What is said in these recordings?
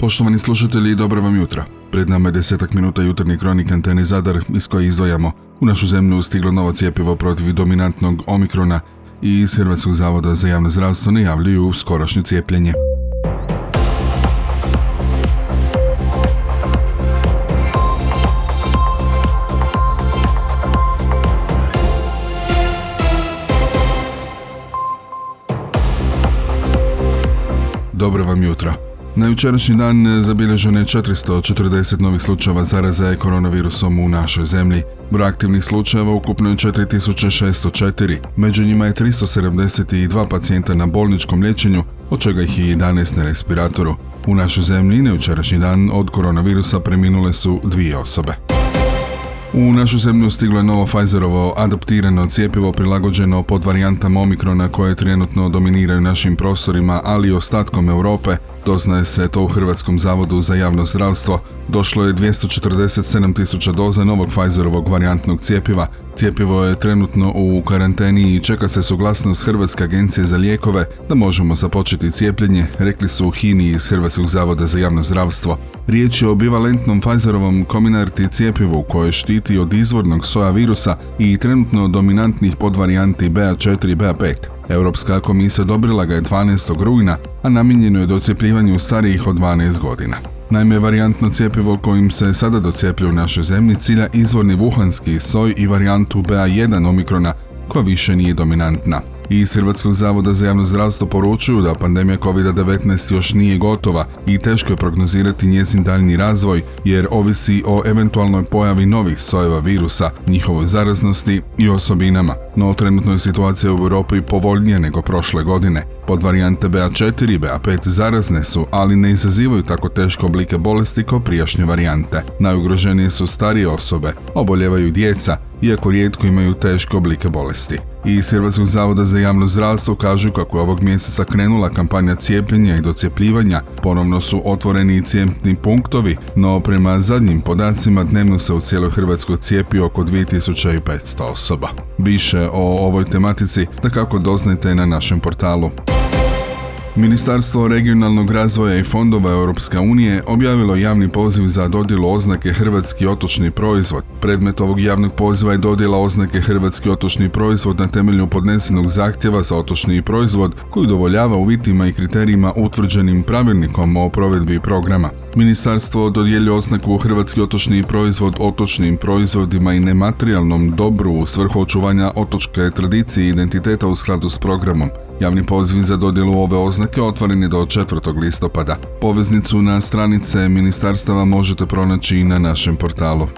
Poštovani slušatelji, dobro vam jutra. Pred nama je desetak minuta jutarnji kronik Antene Zadar iz koje izdvajamo. U našu zemlju stiglo novo cijepivo protiv dominantnog omikrona i iz Hrvatskog zavoda za javno zdravstvo najavljuju skorašnje cijepljenje. Dobro vam jutra. Na jučerašnji dan zabilježeno je 440 novih slučajeva zaraze koronavirusom u našoj zemlji. Broj aktivnih slučajeva ukupno je 4604, među njima je 372 pacijenta na bolničkom liječenju, od čega ih je 11 na respiratoru. U našoj zemlji na jučerašnji dan od koronavirusa preminule su dvije osobe. U našu zemlju stiglo je novo Pfizerovo adaptirano cijepivo prilagođeno pod varijantama Omikrona koje trenutno dominiraju našim prostorima, ali i ostatkom Europe, Doznaje se to u Hrvatskom zavodu za javno zdravstvo. Došlo je 247 tisuća doza novog Pfizerovog varijantnog cijepiva. Cijepivo je trenutno u karanteni i čeka se suglasnost Hrvatske agencije za lijekove da možemo započeti cijepljenje, rekli su u Hini iz Hrvatskog zavoda za javno zdravstvo. Riječ je o bivalentnom Pfizerovom kominarti cijepivu koje štiti od izvornog soja virusa i trenutno dominantnih podvarijanti BA4 i BA5. Europska komisija odobrila ga je 12. rujna, a namijenjeno je docijepljivanju starijih od 12 godina. Naime, varijantno cjepivo kojim se sada docijepljuje u našoj zemlji cilja izvorni vuhanski soj i varijantu BA1 omikrona koja više nije dominantna. Iz Hrvatskog zavoda za javno zdravstvo poručuju da pandemija COVID-19 još nije gotova i teško je prognozirati njezin daljni razvoj jer ovisi o eventualnoj pojavi novih sojeva virusa, njihovoj zaraznosti i osobinama. No trenutno je situacija u Europi povoljnija nego prošle godine. Pod varijante BA4 i BA5 zarazne su, ali ne izazivaju tako teško oblike bolesti kao prijašnje varijante. Najugroženije su starije osobe, oboljevaju djeca, iako rijetko imaju teške oblike bolesti. Iz Hrvatskog zavoda za javno zdravstvo kažu kako je ovog mjeseca krenula kampanja cijepljenja i docijepljivanja, ponovno su otvoreni i cijepni punktovi, no prema zadnjim podacima dnevno se u cijeloj Hrvatskoj cijepi oko 2500 osoba. Više o ovoj tematici da kako doznajte na našem portalu. Ministarstvo regionalnog razvoja i fondova Europske unije objavilo javni poziv za dodjelu oznake Hrvatski otočni proizvod. Predmet ovog javnog poziva je dodjela oznake Hrvatski otočni proizvod na temelju podnesenog zahtjeva za otočni proizvod koji udovoljava uvjetima i kriterijima utvrđenim pravilnikom o provedbi programa. Ministarstvo dodjeljuje oznaku Hrvatski otočni proizvod otočnim proizvodima i nematerijalnom dobru u svrhu očuvanja otočke tradicije i identiteta u skladu s programom. Javni poziv za dodjelu ove oznake otvoren je do 4. listopada. Poveznicu na stranice ministarstava možete pronaći i na našem portalu.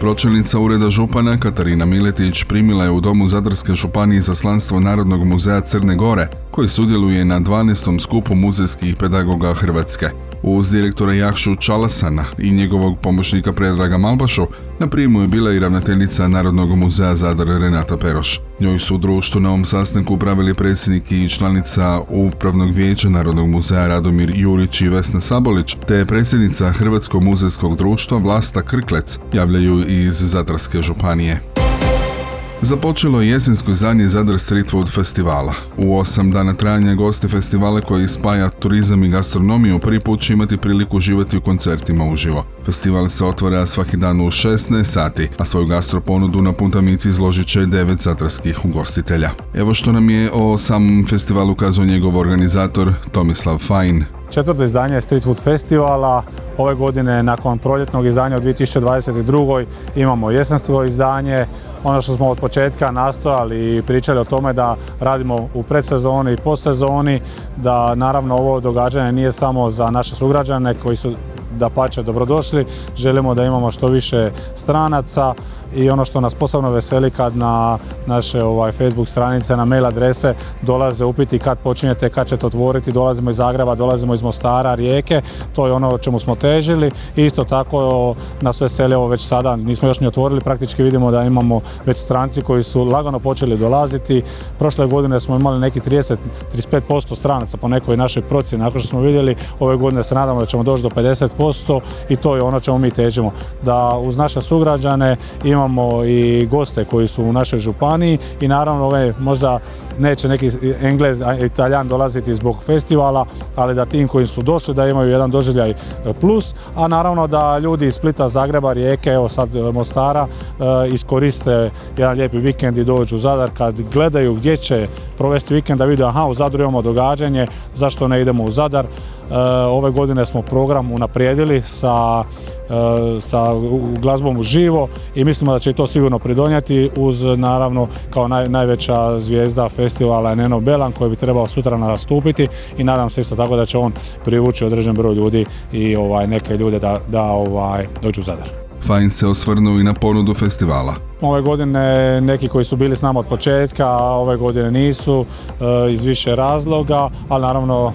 Pročelnica ureda župana Katarina Miletić primila je u domu Zadarske županije zaslanstvo Narodnog muzeja Crne Gore, koji sudjeluje na 12. skupu muzejskih pedagoga Hrvatske. Uz direktora Jakšu Čalasana i njegovog pomoćnika Predraga Malbašu, na prijemu je bila i ravnateljica Narodnog muzeja Zadar Renata Peroš. Njoj su u društvu na ovom sastanku upravili predsjednik i članica Upravnog vijeća Narodnog muzeja Radomir Jurić i Vesna Sabolić, te predsjednica Hrvatskog muzejskog društva Vlasta Krklec, javljaju iz Zadarske županije. Započelo je jesensko izdanje Zadar Street Food festivala. U osam dana trajanja gosti festivala koji spaja turizam i gastronomiju prvi put će imati priliku uživati u koncertima uživo. Festival se otvara svaki dan u 16 sati, a svoju gastro ponudu na puntamici izložit će devet zatarskih ugostitelja. Evo što nam je o samom festivalu kazao njegov organizator Tomislav Fajn. Četvrto izdanje Street Food Festivala. Ove godine nakon proljetnog izdanja u 2022. imamo jesensko izdanje ono što smo od početka nastojali i pričali o tome da radimo u predsezoni i postsezoni, da naravno ovo događanje nije samo za naše sugrađane koji su da pače dobrodošli, želimo da imamo što više stranaca i ono što nas posebno veseli kad na naše ovaj, Facebook stranice, na mail adrese dolaze upiti kad počinjete, kad ćete otvoriti, dolazimo iz Zagreba, dolazimo iz Mostara, Rijeke, to je ono čemu smo težili. Isto tako nas veseli ovo već sada, nismo još ni otvorili, praktički vidimo da imamo već stranci koji su lagano počeli dolaziti. Prošle godine smo imali neki 30-35% stranaca po nekoj našoj procjeni, nakon što smo vidjeli, ove godine se nadamo da ćemo doći do 50% i to je ono čemu mi težimo. Da uz naše sugrađane imamo imamo i goste koji su u našoj županiji i naravno ove možda neće neki Englez, Italijan dolaziti zbog festivala, ali da tim koji su došli da imaju jedan doživljaj e, plus, a naravno da ljudi iz Splita, Zagreba, Rijeke, evo sad e, Mostara iskoriste jedan lijepi vikend i dođu u Zadar kad gledaju gdje će provesti vikend da vide aha u Zadru imamo događanje, zašto ne idemo u Zadar. Ove godine smo program unaprijedili sa E, sa glazbom živo i mislimo da će to sigurno pridonijeti uz naravno kao najveća zvijezda festivala Neno Belan koji bi trebao sutra nastupiti i nadam se isto tako da će on privući određen broj ljudi i ovaj neke ljude da, da ovaj dođu u Zadar. Fajn se osvrnuo i na ponudu festivala. Ove godine neki koji su bili s nama od početka, a ove godine nisu e, iz više razloga, ali naravno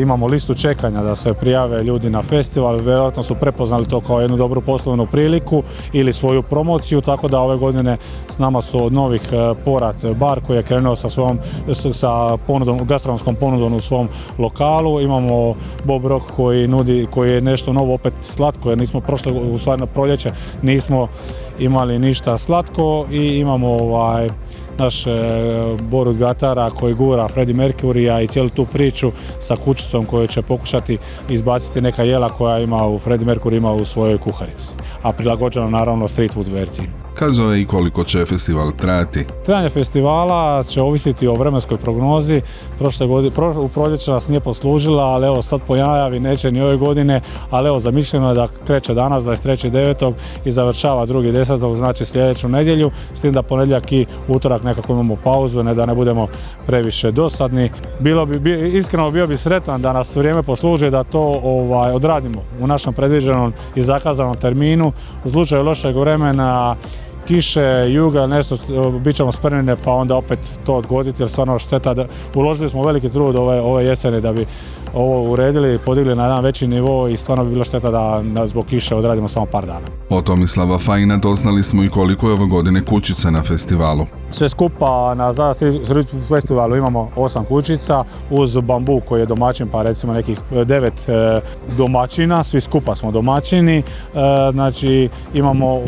imamo listu čekanja da se prijave ljudi na festival, vjerojatno su prepoznali to kao jednu dobru poslovnu priliku ili svoju promociju, tako da ove godine s nama su od novih e, Porat bar koji je krenuo sa svojom sa ponudom, gastronomskom ponudom u svom lokalu, imamo Bob Rock koji nudi, koji je nešto novo opet slatko jer nismo prošle u stvari na proljeće nismo imali ništa slatko. I imamo ovaj naš e, Borut Gatara koji gura Freddie Mercurya i cijelu tu priču sa kućicom koju će pokušati izbaciti neka jela koja ima u Freddie Mercury ima u svojoj kuharici, a prilagođeno naravno street food verziji. Kazao je i koliko će festival trajati. Trajanje festivala će ovisiti o vremenskoj prognozi. Prošle godine, u proljeće nas nije poslužila, ali evo sad po najavi neće ni ove godine, ali evo zamišljeno je da kreće danas 23.9. i završava 2.10. znači sljedeću nedjelju, s tim da ponedjeljak i utorak nekako imamo pauzu, ne da ne budemo previše dosadni. Bilo bi, iskreno bio bi sretan da nas vrijeme posluži da to ovaj, odradimo u našem predviđenom i zakazanom terminu. U slučaju lošeg vremena kiše, juga, nešto, bit ćemo spremni pa onda opet to odgoditi jer stvarno šteta da uložili smo veliki trud ove, ove jesene da bi ovo uredili, podigli na jedan veći nivo i stvarno bi bilo šteta da zbog kiše odradimo samo par dana. Od Tomislava Fajna doznali smo i koliko je ove godine kućica na festivalu. Sve skupa na Zara festivalu imamo osam kućica uz bambu koji je domaćin pa recimo nekih devet e, domaćina, svi skupa smo domaćini, e, znači imamo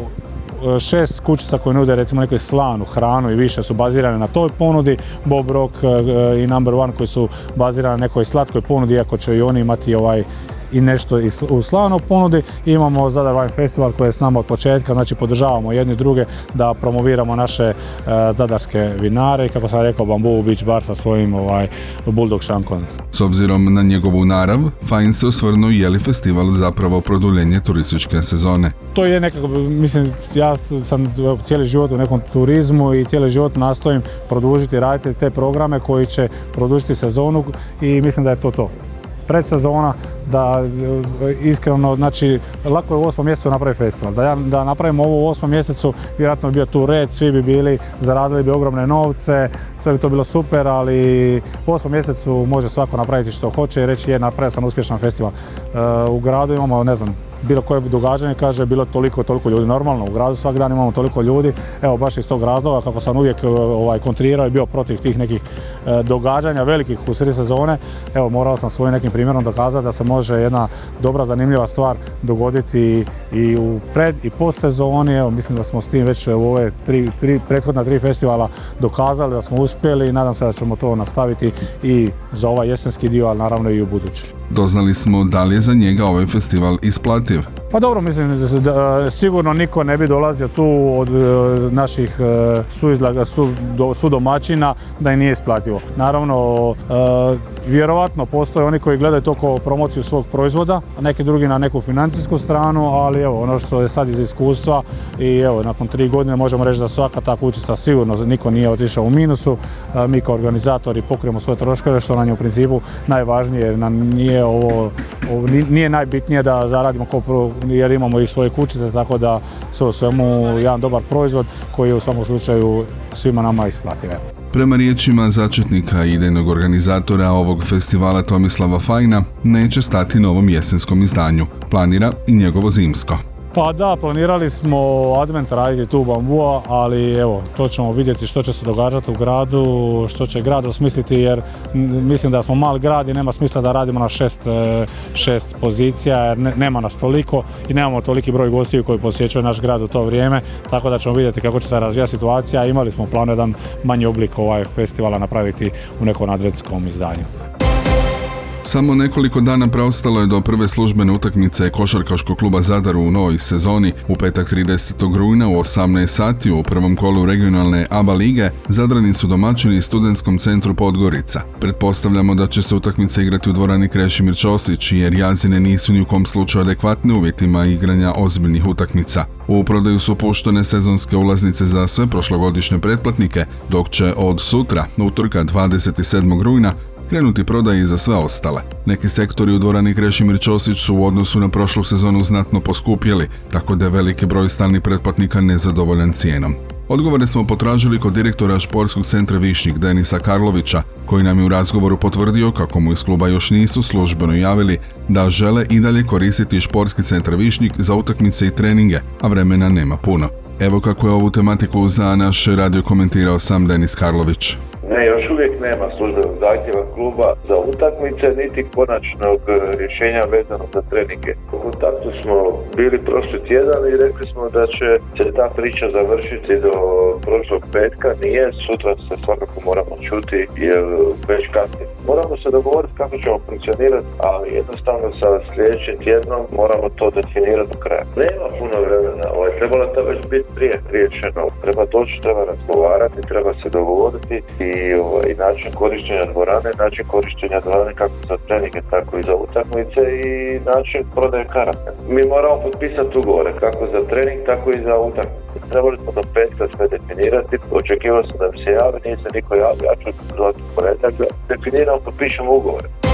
šest kućica koje nude recimo neku slanu, hranu i više su bazirane na toj ponudi, Bob Rock e, i Number One koji su bazirane na nekoj slatkoj ponudi, iako će i oni imati ovaj i nešto u slavnoj ponudi. Imamo Zadar Wine Festival koji je s nama od početka, znači podržavamo jedni druge da promoviramo naše e, zadarske vinare i kako sam rekao Bamboo Beach Bar sa svojim ovaj, Bulldog šankom. S obzirom na njegovu narav, Fajn se osvrnuo je li festival zapravo produljenje turističke sezone. To je nekako, mislim, ja sam cijeli život u nekom turizmu i cijeli život nastojim produžiti, raditi te programe koji će produžiti sezonu i mislim da je to to predsezona, da iskreno, znači, lako je u osmom mjesecu napraviti festival. Da, ja, da napravimo ovo u osmom mjesecu, vjerojatno bi bio tu red, svi bi bili, zaradili bi ogromne novce, sve bi to bilo super, ali u osmom mjesecu može svako napraviti što hoće i reći je napravio sam uspješan festival. E, u gradu imamo, ne znam, bilo koje događanje, kaže, bilo toliko, toliko ljudi. Normalno, u gradu svaki dan imamo toliko ljudi. Evo, baš iz tog razloga, kako sam uvijek e, ovaj, kontrirao i bio protiv tih nekih e, događanja velikih u sredi sezone, evo, morao sam svojim nekim primjerom dokazati da se može jedna dobra, zanimljiva stvar dogoditi i u pred i post sezoni. Evo, mislim da smo s tim već u ove tri, tri, prethodna tri festivala dokazali da smo uspjeli i nadam se da ćemo to nastaviti i za ovaj jesenski dio, ali naravno i u budući. Doznali smo da li je za njega ovaj festival isplativ. Pa dobro, mislim da sigurno niko ne bi dolazio tu od e, naših e, suizlaga, su, su domaćina da im nije isplativo. Naravno, e, vjerovatno postoje oni koji gledaju to kao promociju svog proizvoda, a neki drugi na neku financijsku stranu, ali evo ono što je sad iz iskustva i evo nakon tri godine možemo reći da svaka ta kućica sigurno niko nije otišao u minusu. Mi kao organizatori pokrijemo svoje troškove što nam je u principu najvažnije jer nam nije ovo, nije najbitnije da zaradimo kao jer imamo i svoje kućice tako da sve svemu jedan dobar proizvod koji je u svakom slučaju svima nama isplativ. Prema riječima začetnika i idejnog organizatora ovog festivala Tomislava Fajna, neće stati novom jesenskom izdanju, planira i njegovo zimsko. Pa da, planirali smo advent raditi tu u bambua, ali evo, to ćemo vidjeti što će se događati u gradu, što će grad osmisliti jer mislim da smo mali grad i nema smisla da radimo na šest, e, šest pozicija jer ne- nema nas toliko i nemamo toliki broj gostiju koji posjećuju naš grad u to vrijeme, tako da ćemo vidjeti kako će se razvijati situacija. Imali smo plan jedan manji oblik ovaj festivala napraviti u nekom adventskom izdanju. Samo nekoliko dana preostalo je do prve službene utakmice košarkaškog kluba Zadar u novoj sezoni. U petak 30. rujna u 18 sati u prvom kolu regionalne ABA lige Zadrani su domaćini studentskom centru Podgorica. Pretpostavljamo da će se utakmice igrati u dvorani Krešimir Ćosić jer jazine nisu ni u kom slučaju adekvatne uvjetima igranja ozbiljnih utakmica. U prodaju su puštene sezonske ulaznice za sve prošlogodišnje pretplatnike, dok će od sutra, utorka 27. rujna, krenuti prodaje za sve ostale. Neki sektori u dvorani Krešimir Ćosić su u odnosu na prošlu sezonu znatno poskupjeli, tako da je veliki broj stalnih pretplatnika nezadovoljan cijenom. Odgovore smo potražili kod direktora športskog centra Višnjik Denisa Karlovića, koji nam je u razgovoru potvrdio kako mu iz kluba još nisu službeno javili da žele i dalje koristiti športski centar Višnjik za utakmice i treninge, a vremena nema puno. Evo kako je ovu tematiku za naš radio komentirao sam Denis Karlović. Ne, još uvijek nema službenog zahtjeva kluba za utakmice, niti konačnog e, rješenja vezano za treninge. U kontaktu smo bili prošli tjedan i rekli smo da će se ta priča završiti do prošlog petka. Nije, sutra se svakako moramo čuti jer već kasni. Moramo se dogovoriti kako ćemo funkcionirati, ali jednostavno sa sljedećim tjednom moramo to definirati do kraja. Nema puno vremena, ovaj, trebalo to već biti prije riješeno. Treba doći, treba razgovarati, treba se dogovoriti i ovaj, način korištenja dvorane, način korištenja dvorane kako za treninge, tako i za utakmice i način prodaje karata. Mi moramo potpisati ugovore kako za trening, tako i za utakmice. Trebali smo do petka sve definirati, očekivao sam da mi se javi, nije se niko javio, ja ću zvati da definiramo, potpišemo ugovore.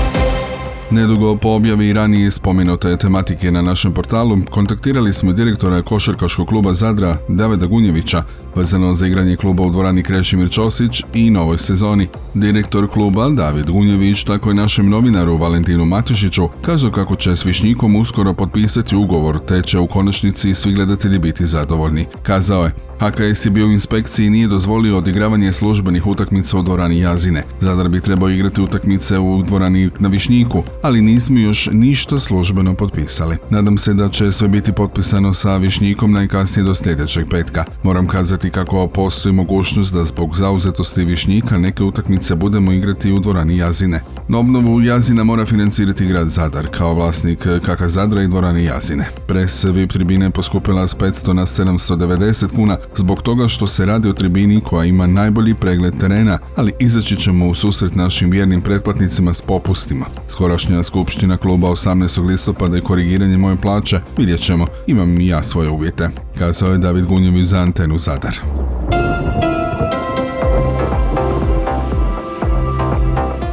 Nedugo po objavi ranije spomenute tematike na našem portalu, kontaktirali smo direktora košarkaškog kluba Zadra, Davida Gunjevića, vezano za igranje kluba u dvorani Krešimir Ćosić i novoj sezoni. Direktor kluba David Gunjević tako je našem novinaru Valentinu Matušiću kazao kako će s Višnjikom uskoro potpisati ugovor, te će u konačnici svi gledatelji biti zadovoljni. Kazao je, HKS je bio u inspekciji i nije dozvolio odigravanje službenih utakmica u dvorani Jazine. Zadar bi trebao igrati utakmice u dvorani na Višnjiku, ali nismo još ništa službeno potpisali. Nadam se da će sve biti potpisano sa Višnjikom najkasnije do sljedećeg petka. Moram kazati kako postoji mogućnost da zbog zauzetosti Višnjika neke utakmice budemo igrati u dvorani Jazine. Na obnovu Jazina mora financirati grad Zadar kao vlasnik KK Zadra i dvorane Jazine. Pres VIP tribine poskupila s 500 na 790 kuna zbog toga što se radi o tribini koja ima najbolji pregled terena, ali izaći ćemo u susret našim vjernim pretplatnicima s popustima. Skorašnja skupština kluba 18. listopada i korigiranje moje plaće, vidjet ćemo, imam i ja svoje uvjete, kazao je David Gunjević za antenu Zadar.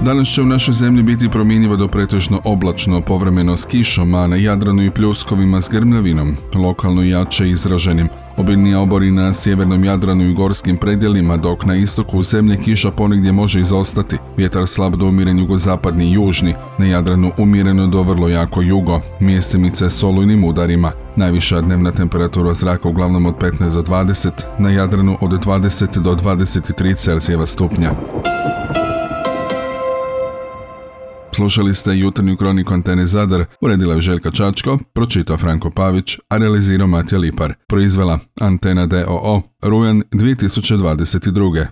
Danas će u našoj zemlji biti promjenjivo do pretežno oblačno, povremeno s kišom, a na Jadranu i pljuskovima s grmljavinom, lokalno jače izraženim. Obilnija obori na sjevernom Jadranu i gorskim predjelima, dok na istoku zemlje kiša ponegdje može izostati. Vjetar slab do umiren jugozapadni i južni, na Jadranu umjereno do vrlo jako jugo, mjestimice s olujnim udarima. Najviša dnevna temperatura zraka uglavnom od 15 do 20, na Jadranu od 20 do 23 Celzijeva stupnja. Slušali ste jutarnju kroniku Antene Zadar, uredila je Željka Čačko, pročitao Franko Pavić, a realizirao Matija Lipar. Proizvela Antena DOO, rujan 2022.